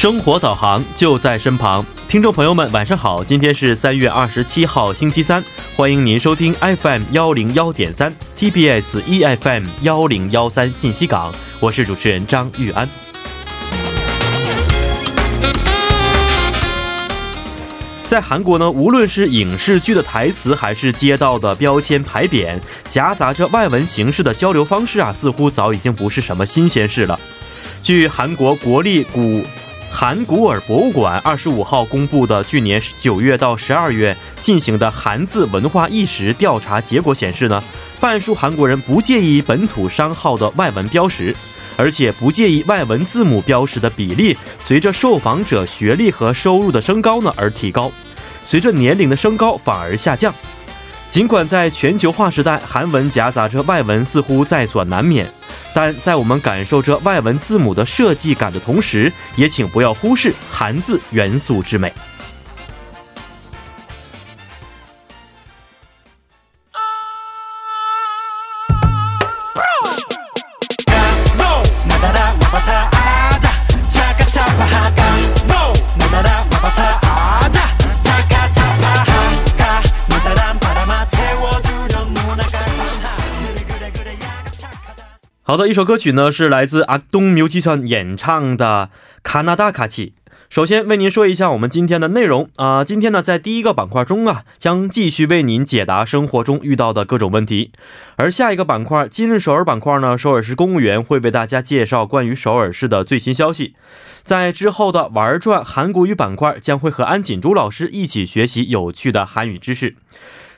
生活导航就在身旁，听众朋友们，晚上好！今天是三月二十七号，星期三，欢迎您收听 FM 幺零幺点三 TBS EFM 幺零幺三信息港，我是主持人张玉安。在韩国呢，无论是影视剧的台词，还是街道的标签牌匾，夹杂着外文形式的交流方式啊，似乎早已经不是什么新鲜事了。据韩国国立古韩古尔博物馆二十五号公布的去年九月到十二月进行的韩字文化意识调查结果显示呢，半数韩国人不介意本土商号的外文标识，而且不介意外文字母标识的比例随着受访者学历和收入的升高呢而提高，随着年龄的升高反而下降。尽管在全球化时代，韩文夹杂着外文似乎在所难免。但在我们感受着外文字母的设计感的同时，也请不要忽视韩字元素之美。好的，一首歌曲呢是来自阿东牛基川演唱的《卡纳达卡奇》。首先为您说一下我们今天的内容啊，今天呢在第一个板块中啊，将继续为您解答生活中遇到的各种问题。而下一个板块今日首尔板块呢，首尔市公务员会为大家介绍关于首尔市的最新消息。在之后的玩转韩国语板块，将会和安锦珠老师一起学习有趣的韩语知识。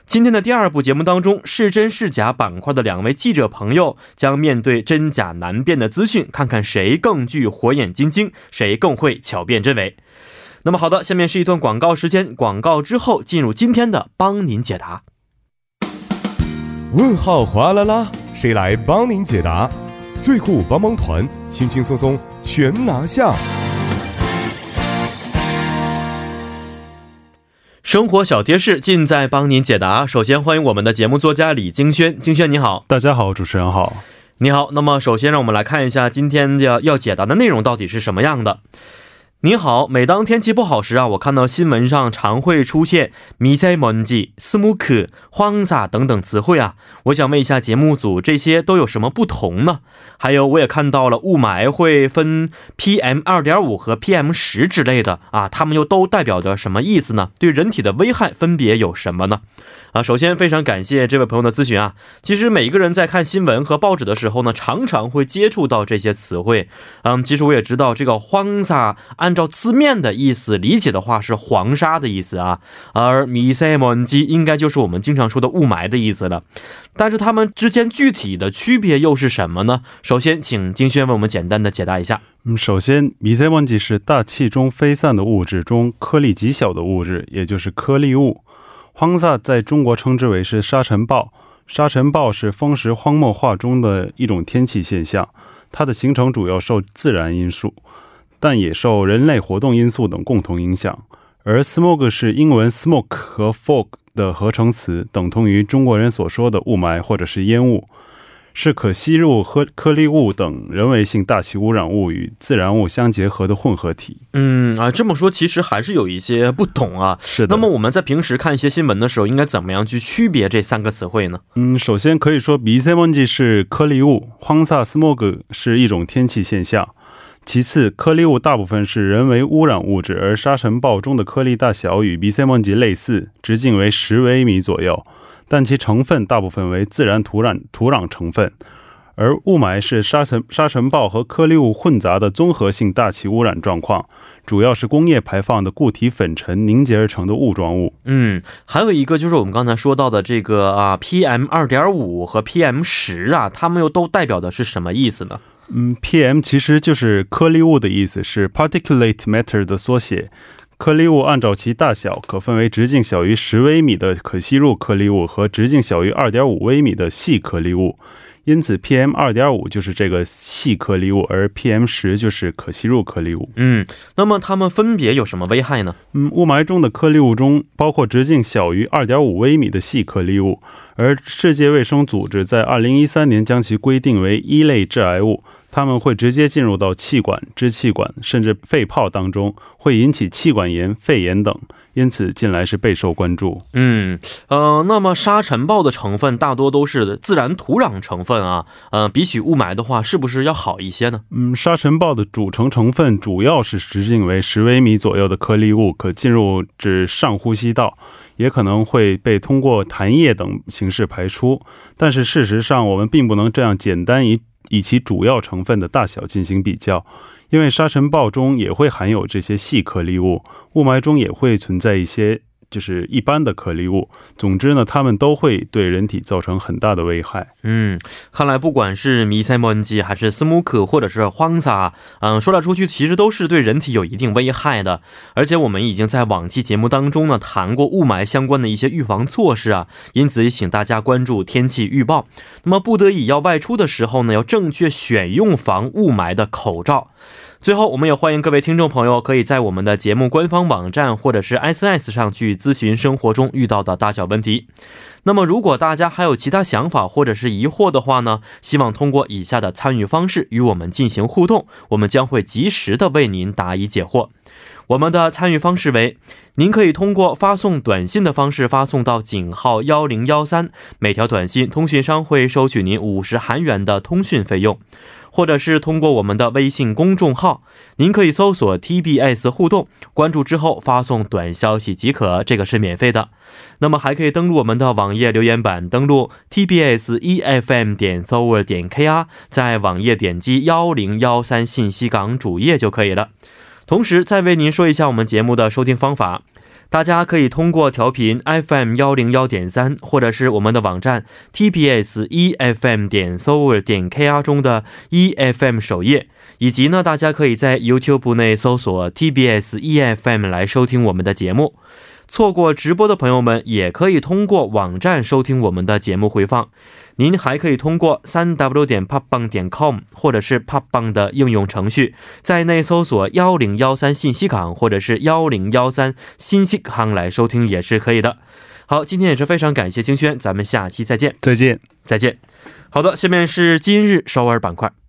今天的第二部节目当中，是真是假板块的两位记者朋友将面对真假难辨的资讯，看看谁更具火眼金睛，谁更会巧辨真伪。那么好的，下面是一段广告时间，广告之后进入今天的帮您解答。问号哗啦啦，谁来帮您解答？最酷帮帮团，轻轻松松全拿下。生活小贴士尽在帮您解答。首先欢迎我们的节目作家李金轩，金轩你好，大家好，主持人好，你好。那么首先让我们来看一下今天要要解答的内容到底是什么样的。你好每当天气不好时啊我看到新闻上常会出现米塞满季斯姆克荒撒等等词汇啊我想问一下节目组这些都有什么不同呢？还有我也看到了雾霾会分 pm 二点五和 pm 十之类的啊它们又都代表着什么意思呢？对人体的危害分别有什么呢？啊首先非常感谢这位朋友的咨询啊其实每一个人在看新闻和报纸的时候呢常常会接触到这些词汇。嗯其实我也知道这个荒撒安按照字面的意思理解的话是黄沙的意思啊，而米塞蒙基应该就是我们经常说的雾霾的意思了。但是它们之间具体的区别又是什么呢？首先，请金轩为我们简单的解答一下。嗯，首先，米塞蒙基是大气中飞散的物质中颗粒极小的物质，也就是颗粒物。荒萨在中国称之为是沙尘暴，沙尘暴是风蚀荒漠化中的一种天气现象，它的形成主要受自然因素，但也受人类活动因素等共同影响。而 smog 是英文 smoke 和 fog 的合成词，等同于中国人所说的雾霾或者是烟雾。是可吸入和颗粒物等人为性大气污染物与自然物相结合的混合体。嗯啊，这么说其实还是有一些不同啊。是的。那么我们在平时看一些新闻的时候，应该怎么样去区别这三个词汇呢？嗯，首先可以说，B C M G 是颗粒物，荒萨 smog 是一种天气现象。其次，颗粒物大部分是人为污染物质，而沙尘暴中的颗粒大小与 B C M G 类似，直径为十微米左右。但其成分大部分为自然土壤土壤成分，而雾霾是沙尘沙尘暴和颗粒物混杂的综合性大气污染状况，主要是工业排放的固体粉尘凝结而成的雾状物。嗯，还有一个就是我们刚才说到的这个啊，PM 二点五和 PM 十啊，它们又都代表的是什么意思呢？嗯，PM 其实就是颗粒物的意思，是 particulate matter 的缩写。颗粒物按照其大小可分为直径小于十微米的可吸入颗粒物和直径小于二点五微米的细颗粒物，因此 PM 二点五就是这个细颗粒物，而 PM 十就是可吸入颗粒物。嗯，那么它们分别有什么危害呢？嗯，雾霾中的颗粒物中包括直径小于二点五微米的细颗粒物，而世界卫生组织在二零一三年将其规定为一类致癌物。它们会直接进入到气管、支气管甚至肺泡当中，会引起气管炎、肺炎等。因此，近来是备受关注。嗯，呃，那么沙尘暴的成分大多都是自然土壤成分啊，呃，比起雾霾的话，是不是要好一些呢？嗯，沙尘暴的组成成分主要是直径为十微米左右的颗粒物，可进入至上呼吸道，也可能会被通过痰液等形式排出。但是事实上，我们并不能这样简单以以其主要成分的大小进行比较。因为沙尘暴中也会含有这些细颗粒物，雾霾中也会存在一些就是一般的颗粒物。总之呢，它们都会对人体造成很大的危害。嗯，看来不管是迷彩蒙基还是斯木克或者是荒撒，嗯，说来出去其实都是对人体有一定危害的。而且我们已经在往期节目当中呢谈过雾霾相关的一些预防措施啊，因此也请大家关注天气预报。那么不得已要外出的时候呢，要正确选用防雾霾的口罩。最后，我们也欢迎各位听众朋友可以在我们的节目官方网站或者是 S S 上去咨询生活中遇到的大小问题。那么，如果大家还有其他想法或者是疑惑的话呢，希望通过以下的参与方式与我们进行互动，我们将会及时的为您答疑解惑。我们的参与方式为：您可以通过发送短信的方式发送到井号幺零幺三，每条短信通讯商会收取您五十韩元的通讯费用。或者是通过我们的微信公众号，您可以搜索 TBS 互动，关注之后发送短消息即可，这个是免费的。那么还可以登录我们的网页留言板，登录 TBS EFM 点 s o v e r 点 KR，在网页点击幺零幺三信息港主页就可以了。同时再为您说一下我们节目的收听方法。大家可以通过调频 FM 幺零幺点三，或者是我们的网站 TBS EFM 点 s o v e r 点 KR 中的 EFM 首页，以及呢，大家可以在 YouTube 内搜索 TBS EFM 来收听我们的节目。错过直播的朋友们，也可以通过网站收听我们的节目回放。您还可以通过三 w 点 popbang 点 com 或者是 popbang 的应用程序，在内搜索幺零幺三信息港或者是幺零幺三信息港来收听也是可以的。好，今天也是非常感谢清轩，咱们下期再见，再见，再见。好的，下面是今日首尔板块。